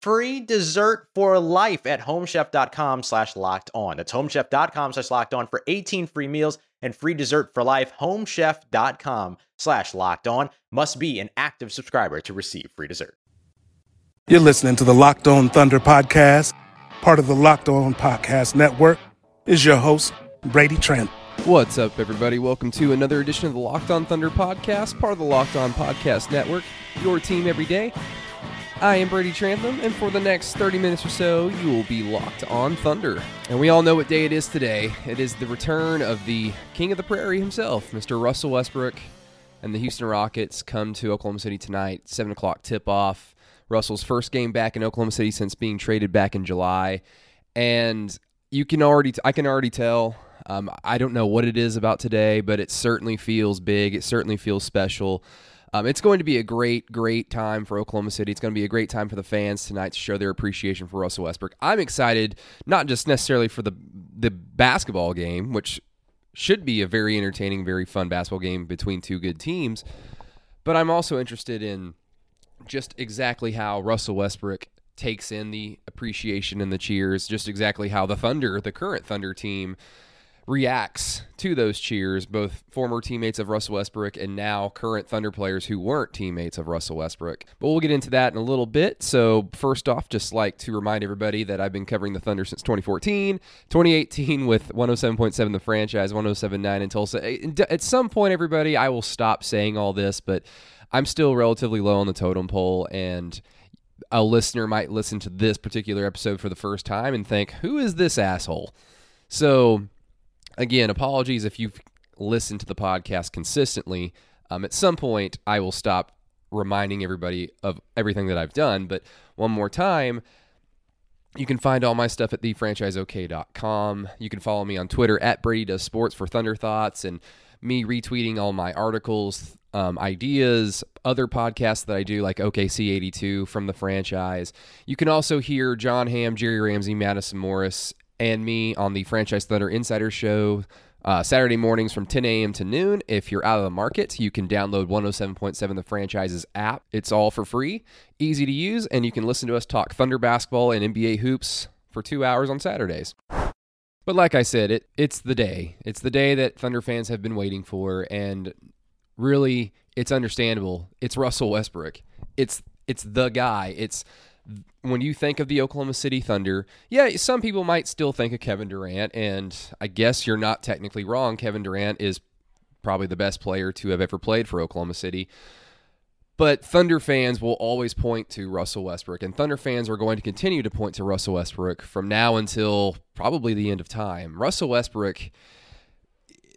free dessert for life at homechef.com slash locked on. That's homechef.com slash locked on for 18 free meals and free dessert for life. Homechef.com slash locked on must be an active subscriber to receive free dessert. You're listening to the Locked On Thunder podcast, part of the Locked On Podcast Network. Is your host, Brady Trent. What's up, everybody? Welcome to another edition of the Locked On Thunder podcast, part of the Locked On Podcast Network, your team every day. I am Brady Trantham, and for the next 30 minutes or so, you will be locked on Thunder. And we all know what day it is today. It is the return of the King of the Prairie himself, Mr. Russell Westbrook, and the Houston Rockets come to Oklahoma City tonight, 7 o'clock tip off. Russell's first game back in Oklahoma City since being traded back in July. And you can already, I can already tell. Um, I don't know what it is about today, but it certainly feels big. It certainly feels special. Um, it's going to be a great, great time for Oklahoma City. It's going to be a great time for the fans tonight to show their appreciation for Russell Westbrook. I'm excited, not just necessarily for the the basketball game, which should be a very entertaining, very fun basketball game between two good teams, but I'm also interested in just exactly how Russell Westbrook takes in the appreciation and the cheers, just exactly how the Thunder, the current Thunder team, reacts to those cheers, both former teammates of Russell Westbrook and now current Thunder players who weren't teammates of Russell Westbrook. But we'll get into that in a little bit. So, first off, just like to remind everybody that I've been covering the Thunder since 2014, 2018 with 107.7 the franchise, 107.9 in Tulsa. At some point, everybody, I will stop saying all this, but I'm still relatively low on the totem pole and a listener might listen to this particular episode for the first time and think, who is this asshole? So, again, apologies if you've listened to the podcast consistently. Um, at some point, I will stop reminding everybody of everything that I've done. But one more time, you can find all my stuff at thefranchiseok.com. You can follow me on Twitter at Brady Does Sports for Thunder Thoughts and me retweeting all my articles, um, ideas, other podcasts that I do, like OKC 82 from the franchise. You can also hear John Hamm, Jerry Ramsey, Madison Morris, and me on the Franchise Thunder Insider Show. Uh, Saturday mornings from 10 a.m. to noon. If you're out of the market, you can download 107.7 the franchise's app. It's all for free, easy to use, and you can listen to us talk Thunder basketball and NBA hoops for two hours on Saturdays. But like I said, it it's the day. It's the day that Thunder fans have been waiting for, and really, it's understandable. It's Russell Westbrook. It's it's the guy. It's when you think of the Oklahoma City Thunder, yeah, some people might still think of Kevin Durant, and I guess you're not technically wrong. Kevin Durant is probably the best player to have ever played for Oklahoma City. But Thunder fans will always point to Russell Westbrook, and Thunder fans are going to continue to point to Russell Westbrook from now until probably the end of time. Russell Westbrook,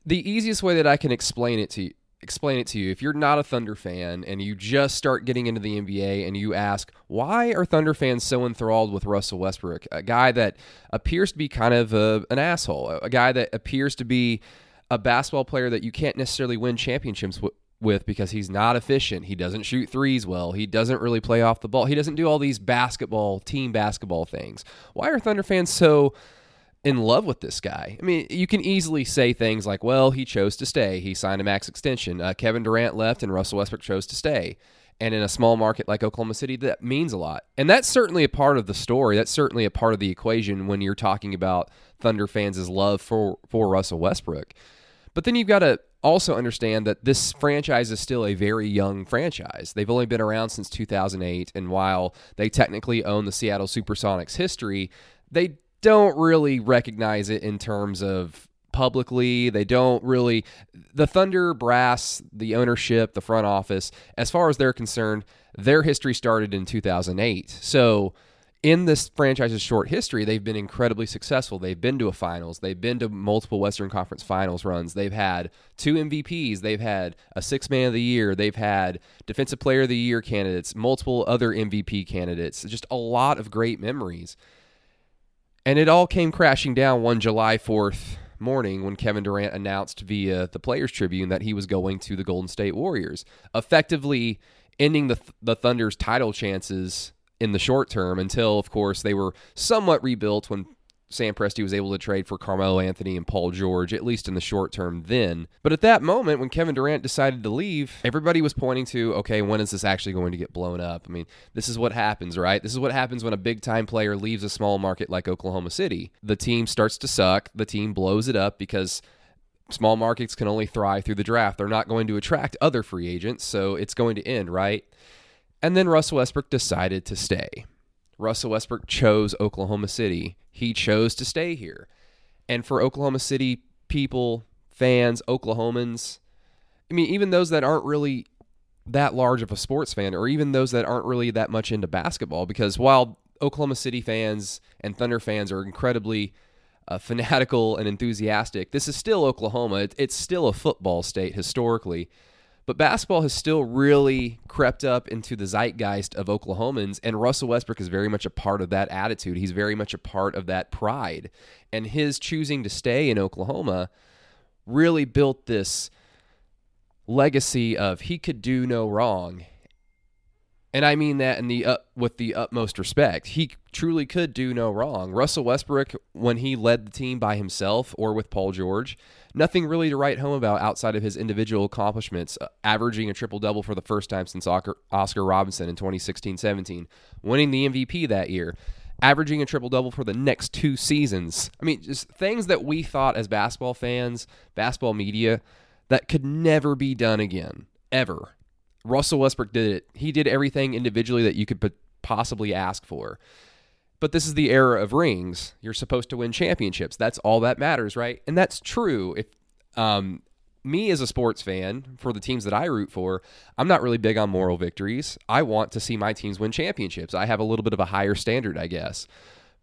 the easiest way that I can explain it to you, explain it to you. If you're not a Thunder fan and you just start getting into the NBA and you ask, why are Thunder fans so enthralled with Russell Westbrook, a guy that appears to be kind of a, an asshole, a guy that appears to be a basketball player that you can't necessarily win championships with? with because he's not efficient. He doesn't shoot threes well. He doesn't really play off the ball. He doesn't do all these basketball, team basketball things. Why are Thunder fans so in love with this guy. I mean, you can easily say things like, well, he chose to stay. He signed a max extension. Uh, Kevin Durant left and Russell Westbrook chose to stay. And in a small market like Oklahoma City, that means a lot. And that's certainly a part of the story. That's certainly a part of the equation when you're talking about Thunder fans' love for, for Russell Westbrook. But then you've got to also understand that this franchise is still a very young franchise. They've only been around since 2008. And while they technically own the Seattle Supersonics history, they don't really recognize it in terms of publicly. They don't really. The Thunder brass, the ownership, the front office, as far as they're concerned, their history started in 2008. So, in this franchise's short history, they've been incredibly successful. They've been to a finals. They've been to multiple Western Conference finals runs. They've had two MVPs. They've had a six man of the year. They've had defensive player of the year candidates, multiple other MVP candidates. Just a lot of great memories. And it all came crashing down one July 4th morning when Kevin Durant announced via the Players Tribune that he was going to the Golden State Warriors, effectively ending the, the Thunder's title chances in the short term until, of course, they were somewhat rebuilt when Sam Presti was able to trade for Carmelo Anthony and Paul George, at least in the short term then. But at that moment, when Kevin Durant decided to leave, everybody was pointing to, okay, when is this actually going to get blown up? I mean, this is what happens, right? This is what happens when a big time player leaves a small market like Oklahoma City. The team starts to suck, the team blows it up because small markets can only thrive through the draft. They're not going to attract other free agents, so it's going to end, right? And then Russell Westbrook decided to stay. Russell Westbrook chose Oklahoma City. He chose to stay here. And for Oklahoma City people, fans, Oklahomans, I mean, even those that aren't really that large of a sports fan, or even those that aren't really that much into basketball, because while Oklahoma City fans and Thunder fans are incredibly uh, fanatical and enthusiastic, this is still Oklahoma. It, it's still a football state historically. But basketball has still really crept up into the zeitgeist of Oklahomans, and Russell Westbrook is very much a part of that attitude. He's very much a part of that pride. And his choosing to stay in Oklahoma really built this legacy of he could do no wrong. And I mean that in the uh, with the utmost respect. He truly could do no wrong. Russell Westbrook, when he led the team by himself or with Paul George, nothing really to write home about outside of his individual accomplishments, uh, averaging a triple double for the first time since Oscar, Robertson in 2016 17, winning the MVP that year, averaging a triple double for the next two seasons. I mean, just things that we thought as basketball fans, basketball media, that could never be done again, ever. Russell Westbrook did it. He did everything individually that you could possibly ask for. But this is the era of rings. You're supposed to win championships. That's all that matters, right? And that's true. If um, me as a sports fan for the teams that I root for, I'm not really big on moral victories. I want to see my teams win championships. I have a little bit of a higher standard, I guess.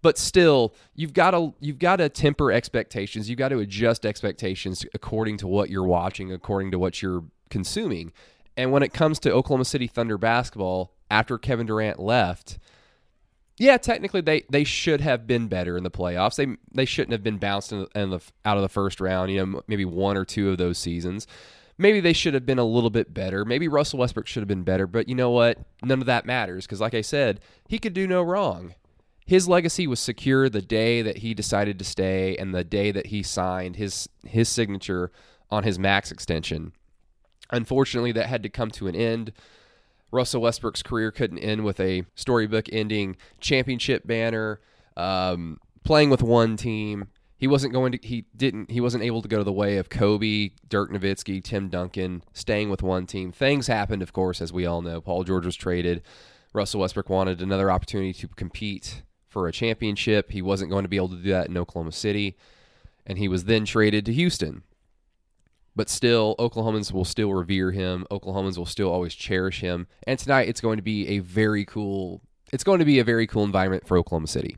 But still, you've got to you've got to temper expectations. You've got to adjust expectations according to what you're watching, according to what you're consuming. And when it comes to Oklahoma City Thunder basketball, after Kevin Durant left, yeah, technically they, they should have been better in the playoffs. They they shouldn't have been bounced in the, in the, out of the first round. You know, maybe one or two of those seasons. Maybe they should have been a little bit better. Maybe Russell Westbrook should have been better. But you know what? None of that matters because, like I said, he could do no wrong. His legacy was secure the day that he decided to stay and the day that he signed his his signature on his max extension. Unfortunately, that had to come to an end. Russell Westbrook's career couldn't end with a storybook ending championship banner, um, playing with one team. He wasn't going to. He didn't. He wasn't able to go to the way of Kobe, Dirk Nowitzki, Tim Duncan, staying with one team. Things happened, of course, as we all know. Paul George was traded. Russell Westbrook wanted another opportunity to compete for a championship. He wasn't going to be able to do that in Oklahoma City, and he was then traded to Houston but still, Oklahomans will still revere him. Oklahomans will still always cherish him. And tonight, it's going to be a very cool. It's going to be a very cool environment for Oklahoma City.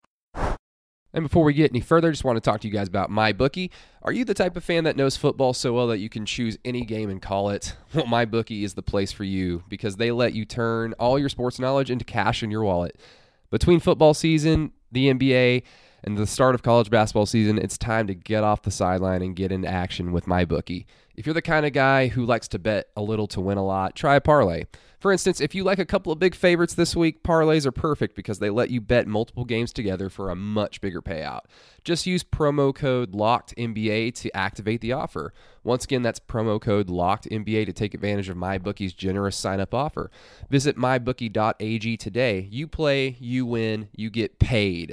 And before we get any further, just want to talk to you guys about MyBookie. Are you the type of fan that knows football so well that you can choose any game and call it? Well, MyBookie is the place for you because they let you turn all your sports knowledge into cash in your wallet. Between football season, the NBA, and the start of college basketball season, it's time to get off the sideline and get into action with MyBookie. If you're the kind of guy who likes to bet a little to win a lot, try a parlay. For instance, if you like a couple of big favorites this week, parlays are perfect because they let you bet multiple games together for a much bigger payout. Just use promo code LOCKEDNBA to activate the offer. Once again, that's promo code LOCKEDNBA to take advantage of MyBookie's generous sign up offer. Visit mybookie.ag today. You play, you win, you get paid.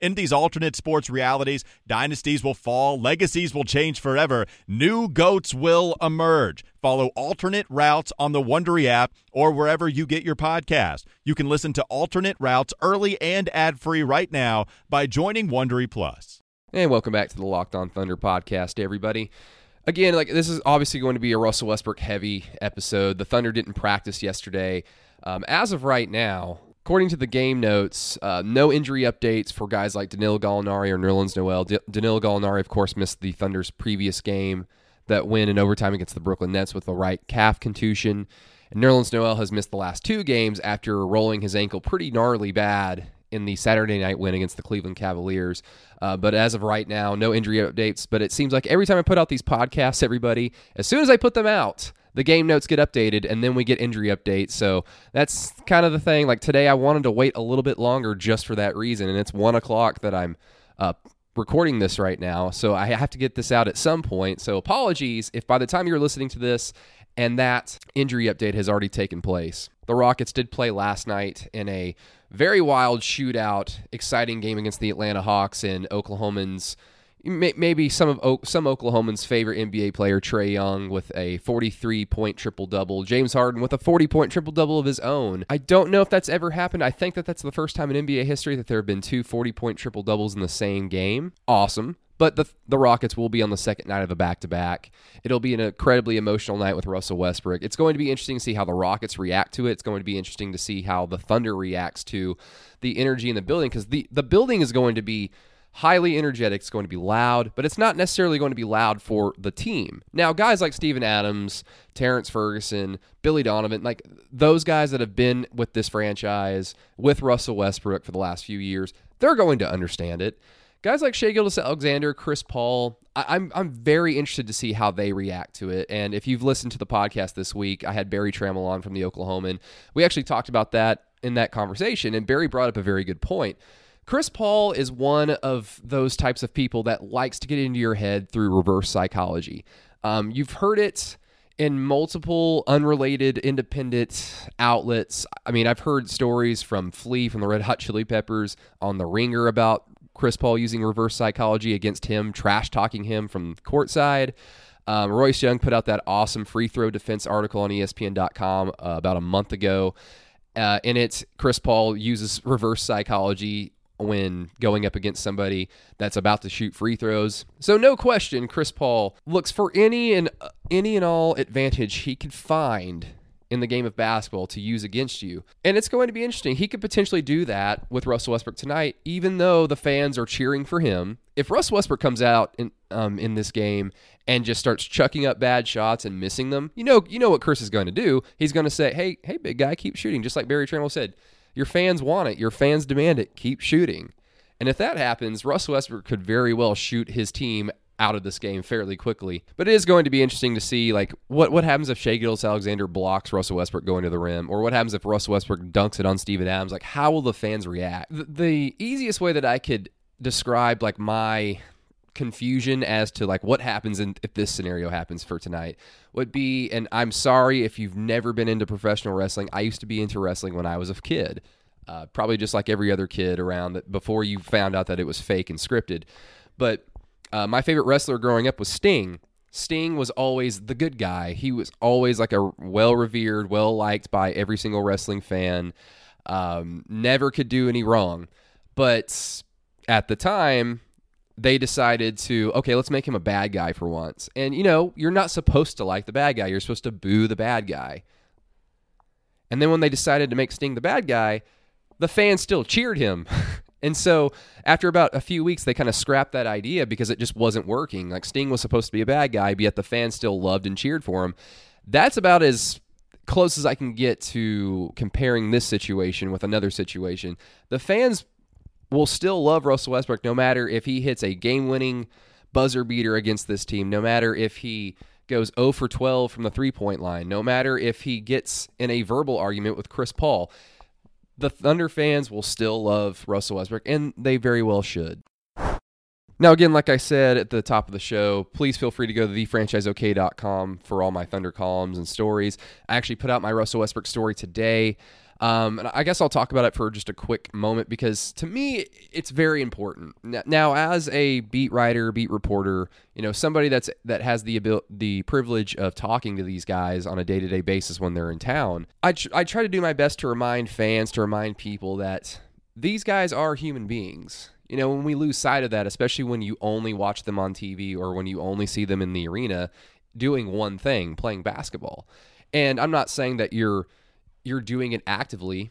In these alternate sports realities, dynasties will fall, legacies will change forever, new goats will emerge. Follow alternate routes on the Wondery app or wherever you get your podcast. You can listen to alternate routes early and ad-free right now by joining Wondery Plus. And welcome back to the Locked On Thunder podcast, everybody. Again, like this is obviously going to be a Russell Westbrook heavy episode. The Thunder didn't practice yesterday. Um, as of right now, according to the game notes, uh, no injury updates for guys like Danilo Gallinari or Nerlens Noel. D- Danilo Gallinari, of course, missed the Thunder's previous game that win in overtime against the Brooklyn Nets with a right calf contusion. And Nerlens Noel has missed the last two games after rolling his ankle pretty gnarly bad in the Saturday night win against the Cleveland Cavaliers. Uh, but as of right now, no injury updates. But it seems like every time I put out these podcasts, everybody, as soon as I put them out, the game notes get updated and then we get injury updates. So that's kind of the thing. Like today, I wanted to wait a little bit longer just for that reason. And it's one o'clock that I'm uh, recording this right now. So I have to get this out at some point. So apologies if by the time you're listening to this and that injury update has already taken place. The Rockets did play last night in a very wild shootout, exciting game against the Atlanta Hawks and Oklahomans. Maybe some of some Oklahomans' favorite NBA player, Trae Young, with a 43 point triple double. James Harden with a 40 point triple double of his own. I don't know if that's ever happened. I think that that's the first time in NBA history that there have been two 40 point triple doubles in the same game. Awesome. But the the Rockets will be on the second night of a back to back. It'll be an incredibly emotional night with Russell Westbrook. It's going to be interesting to see how the Rockets react to it. It's going to be interesting to see how the Thunder reacts to the energy in the building because the the building is going to be highly energetic. It's going to be loud, but it's not necessarily going to be loud for the team. Now, guys like Steven Adams, Terrence Ferguson, Billy Donovan, like those guys that have been with this franchise with Russell Westbrook for the last few years, they're going to understand it guys like Shai Gilgeous-Alexander, Chris Paul, I, am I'm, I'm very interested to see how they react to it. And if you've listened to the podcast this week, I had Berry Tramel on from the Oklahoman. We actually talked about that in that conversation, and Berry brought up a very good point. Chris Paul is one of those types of people that likes to get into your head through reverse psychology. Um, you've heard it in multiple unrelated independent outlets. I mean, I've heard stories from Flea from the Red Hot Chili Peppers on the Ringer about Chris Paul using reverse psychology against him, trash talking him from courtside. Um, Royce Young put out that awesome free throw defense article on ESPN.com uh, about a month ago. Uh, in it, Chris Paul uses reverse psychology when going up against somebody that's about to shoot free throws. So no question, Chris Paul looks for any and uh, any and all advantage he could find in the game of basketball to use against you. And it's going to be interesting. He could potentially do that with Russell Westbrook tonight, even though the fans are cheering for him. If Russell Westbrook comes out in um, in this game and just starts chucking up bad shots and missing them, you know, you know what Chris is going to do. He's going to say, "Hey, hey, big guy, keep shooting," just like Berry Tramel said. Your fans want it. Your fans demand it. Keep shooting. And if that happens, Russell Westbrook could very well shoot his team out of this game fairly quickly. But it is going to be interesting to see like what what happens if Shai Gilgeous-Alexander blocks Russell Westbrook going to the rim, or what happens if Russell Westbrook dunks it on Steven Adams. Like how will the fans react? The, the easiest way that I could describe like my confusion as to like what happens in, if this scenario happens for tonight would be and I'm sorry if you've never been into professional wrestling. I used to be into wrestling when I was a kid. Uh, probably just like every other kid around before you found out that it was fake and scripted. But Uh, my favorite wrestler growing up was Sting. Sting was always the good guy. He was always like a well revered, well liked by every single wrestling fan. Um, never could do any wrong. But at the time, they decided to, okay, let's make him a bad guy for once. And, you know, you're not supposed to like the bad guy, you're supposed to boo the bad guy. And then when they decided to make Sting the bad guy, the fans still cheered him. and so after about a few weeks, they kind of scrapped that idea because it just wasn't working. Like Sting was supposed to be a bad guy, but yet the fans still loved and cheered for him. That's about as close as I can get to comparing this situation with another situation. The fans will still love Russell Westbrook no matter if he hits a game winning buzzer beater against this team, no matter if he goes 0 for 12 from the three point line, no matter if he gets in a verbal argument with Chris Paul. The Thunder fans will still love Russell Westbrook, and they very well should. Now, again, like I said at the top of the show, please feel free to go to thefranchiseok.com for all my Thunder columns and stories. I actually put out my Russell Westbrook story today. Um, and I guess I'll talk about it for just a quick moment because to me, it's very important. Now, as a beat writer, beat reporter, you know, somebody that's that has the abil- the privilege of talking to these guys on a day to day basis when they're in town, I, tr- I try to do my best to remind fans, to remind people that these guys are human beings. You know, when we lose sight of that, especially when you only watch them on TV or when you only see them in the arena doing one thing, playing basketball. And I'm not saying that you're you're doing it actively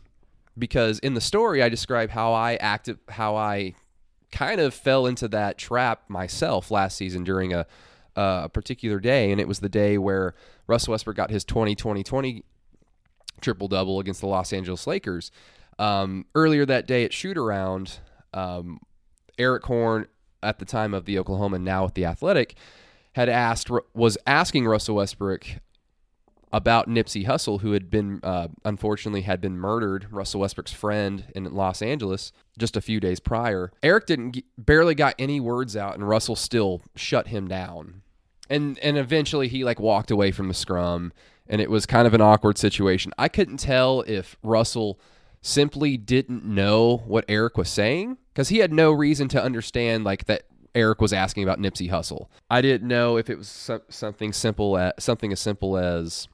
because in the story I describe how I acted how I kind of fell into that trap myself last season during a a particular day and it was the day where Russell Westbrook got his 20-20-20 triple double against the Los Angeles Lakers. Um, earlier that day at shoot around, um, Erik Horne at the time of the Oklahoma, now with the Athletic, had asked was asking Russell Westbrook about Nipsey Hussle, who had been uh, unfortunately had been murdered, Russell Westbrook's friend in Los Angeles just a few days prior. Erik didn't get, barely got any words out, and Russell still shut him down. And and eventually he like walked away from the scrum, and it was kind of an awkward situation. I couldn't tell if Russell simply didn't know what Erik was saying because he had no reason to understand like that Erik was asking about Nipsey Hussle. I didn't know if it was something simple as something as simple as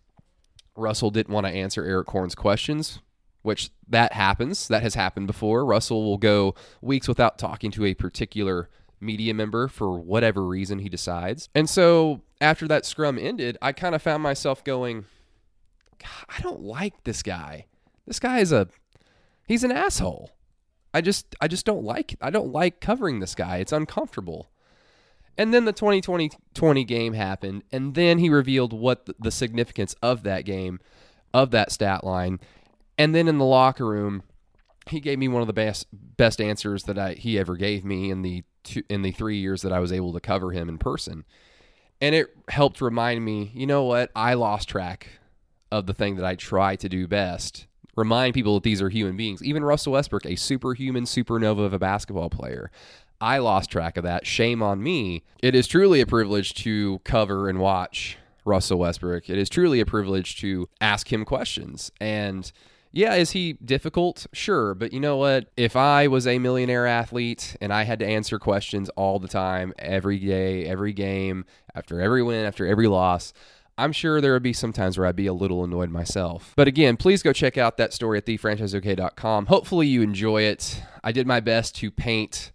Russell didn't want to answer Erik Horne's questions, which that happens. That has happened before. Russell will go weeks without talking to a particular media member for whatever reason he decides. And so after that scrum ended, I kind of found myself going, I don't like this guy. This guy is a he's an asshole. I just I just don't like I don't like covering this guy. It's uncomfortable. And then the 2020 game happened, and then he revealed what the significance of that game, of that stat line. And then in the locker room, he gave me one of the best best answers that I, he ever gave me in the two, in the three years that I was able to cover him in person. And it helped remind me, you know what? I lost track of the thing that I try to do best. Remind people that these are human beings. Even Russell Westbrook, a superhuman supernova of a basketball player. I lost track of that. Shame on me. It is truly a privilege to cover and watch Russell Westbrook. It is truly a privilege to ask him questions. And yeah, is he difficult? Sure. But you know what? If I was a millionaire athlete and I had to answer questions all the time, every day, every game, after every win, after every loss, I'm sure there would be some times where I'd be a little annoyed myself. But again, please go check out that story at thefranchiseok.com. Hopefully you enjoy it. I did my best to paint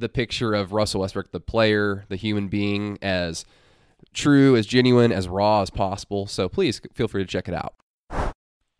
the picture of Russell Westbrook, the player, the human being, as true, as genuine, as raw as possible. So please feel free to check it out.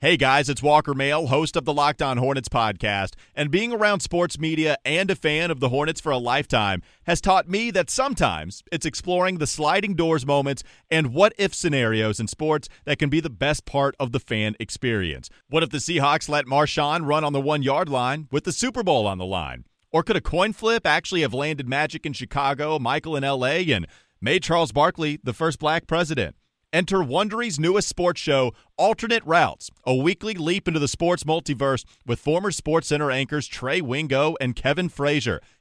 Hey guys, it's Walker Mail, host of the Locked On Hornets podcast, and being around sports media and a fan of the Hornets for a lifetime has taught me that sometimes it's exploring the sliding doors moments and what if scenarios in sports that can be the best part of the fan experience. What if the Seahawks let Marshawn run on the one yard line with the Super Bowl on the line? Or could a coin flip actually have landed Magic in Chicago, Michael in LA, and made Charles Barkley the first black president? Enter Wondery's newest sports show, Alternate Routes, a weekly leap into the sports multiverse with former SportsCenter anchors Trey Wingo and Kevin Frazier.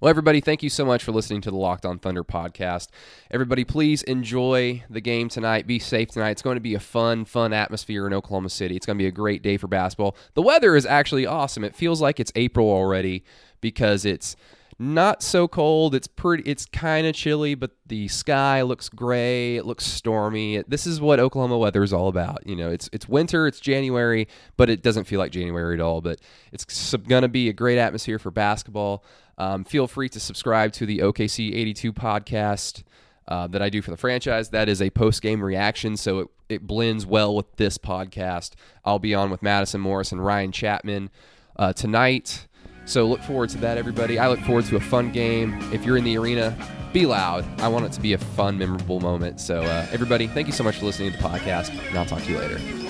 Well, everybody, thank you so much for listening to the Locked On Thunder podcast. Everybody, please enjoy the game tonight. Be safe tonight. It's going to be a fun, fun atmosphere in Oklahoma City. It's going to be a great day for basketball. The weather is actually awesome. It feels like it's April already because it's not so cold. It's pretty. It's kind of chilly, but the sky looks gray. It looks stormy. This is what Oklahoma weather is all about. You know, it's it's winter. It's January, but it doesn't feel like January at all. But it's going to be a great atmosphere for basketball. Um, feel free to subscribe to the OKC 82 podcast uh, that I do for the franchise. That is a post game reaction, so it, it blends well with this podcast. I'll be on with Madison Morris and Ryan Chapman uh, tonight. So look forward to that, everybody. I look forward to a fun game. If you're in the arena, be loud. I want it to be a fun, memorable moment. So, uh, everybody, thank you so much for listening to the podcast, and I'll talk to you later.